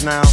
now.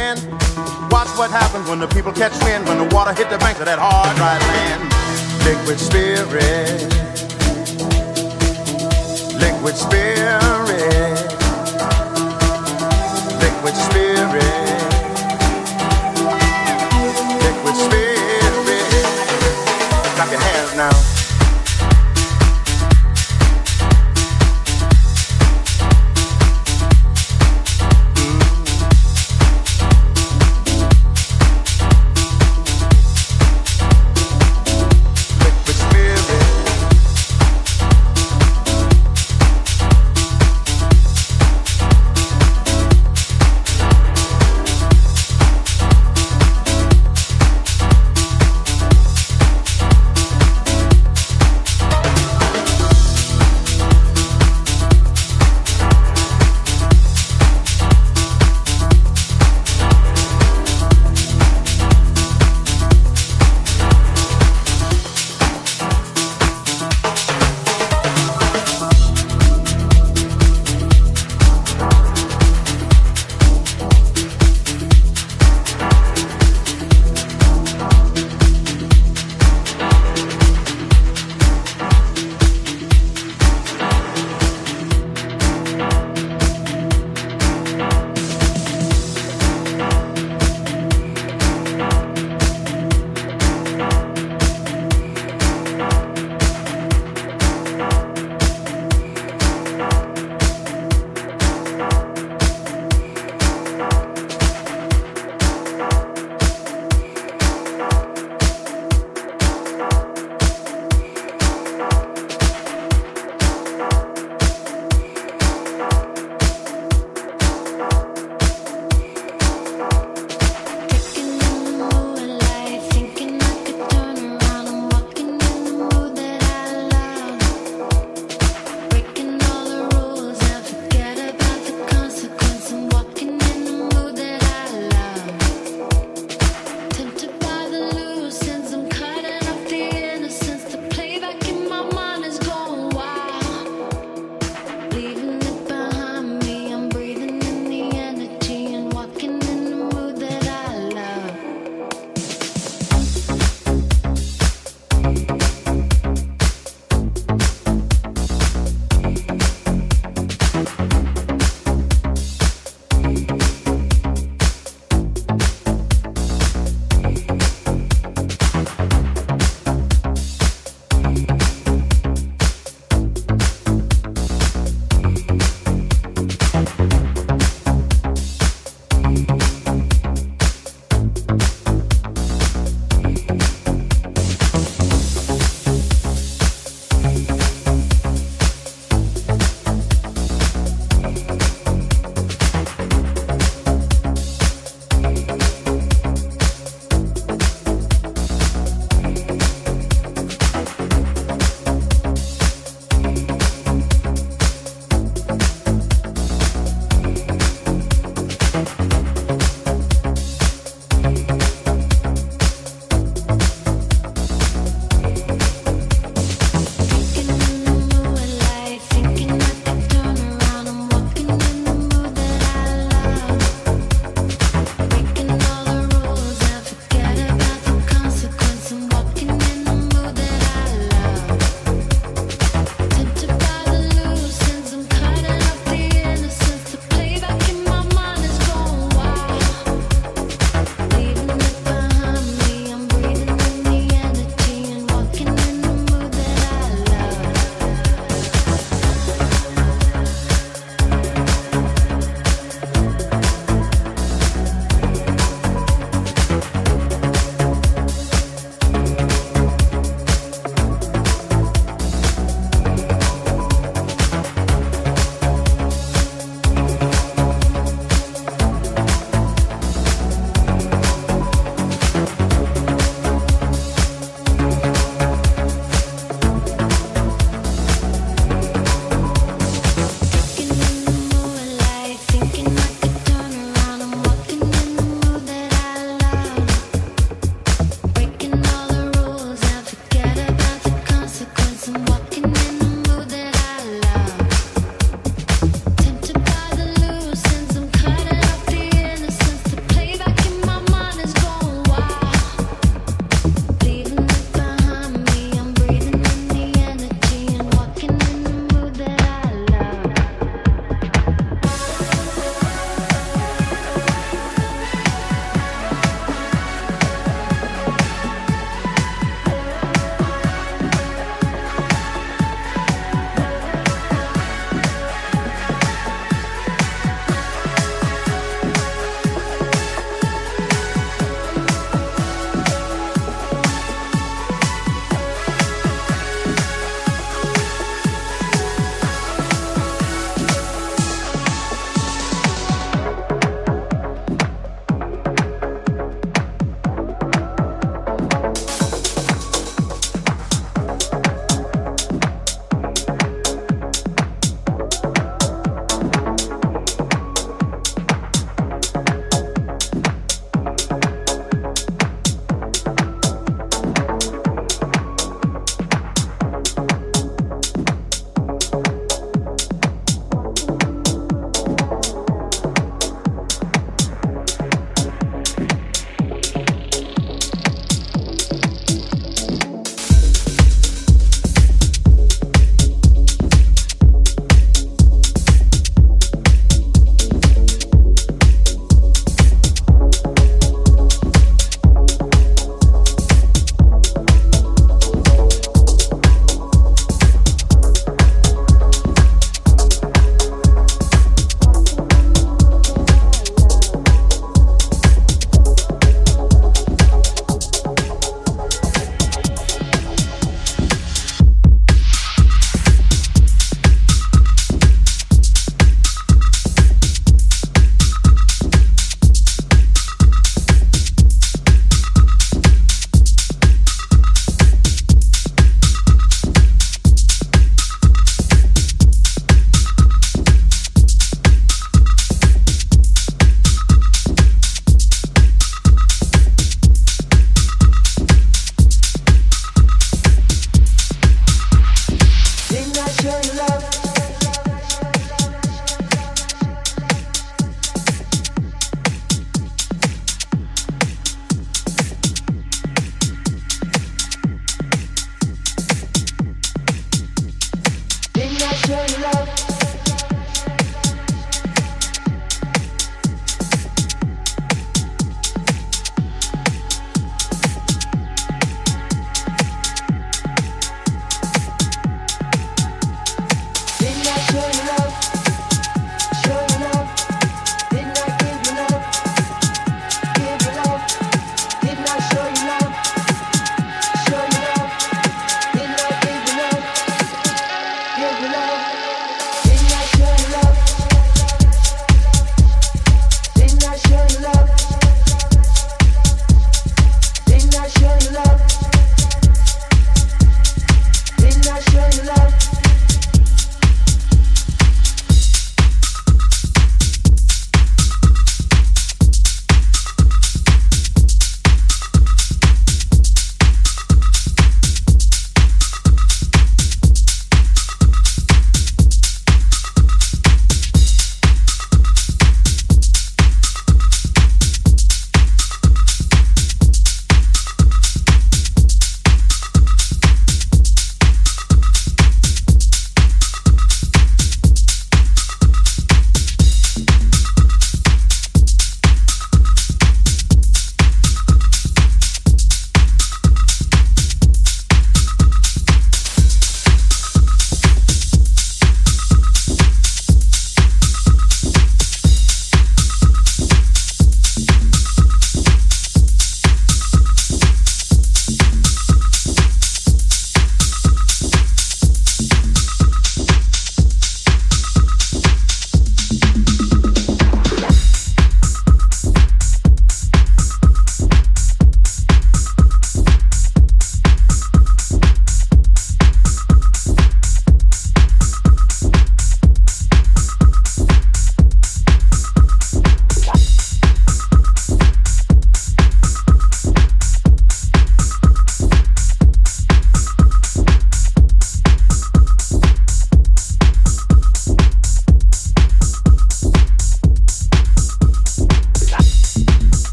Hand. Watch what happens when the people catch wind, when the water hit the banks of that hard, dry land. Liquid spirit. Liquid spirit. Liquid spirit. Liquid spirit. Clap your hands now.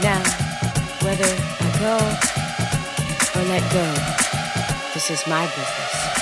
Now, whether I go or let go, this is my business.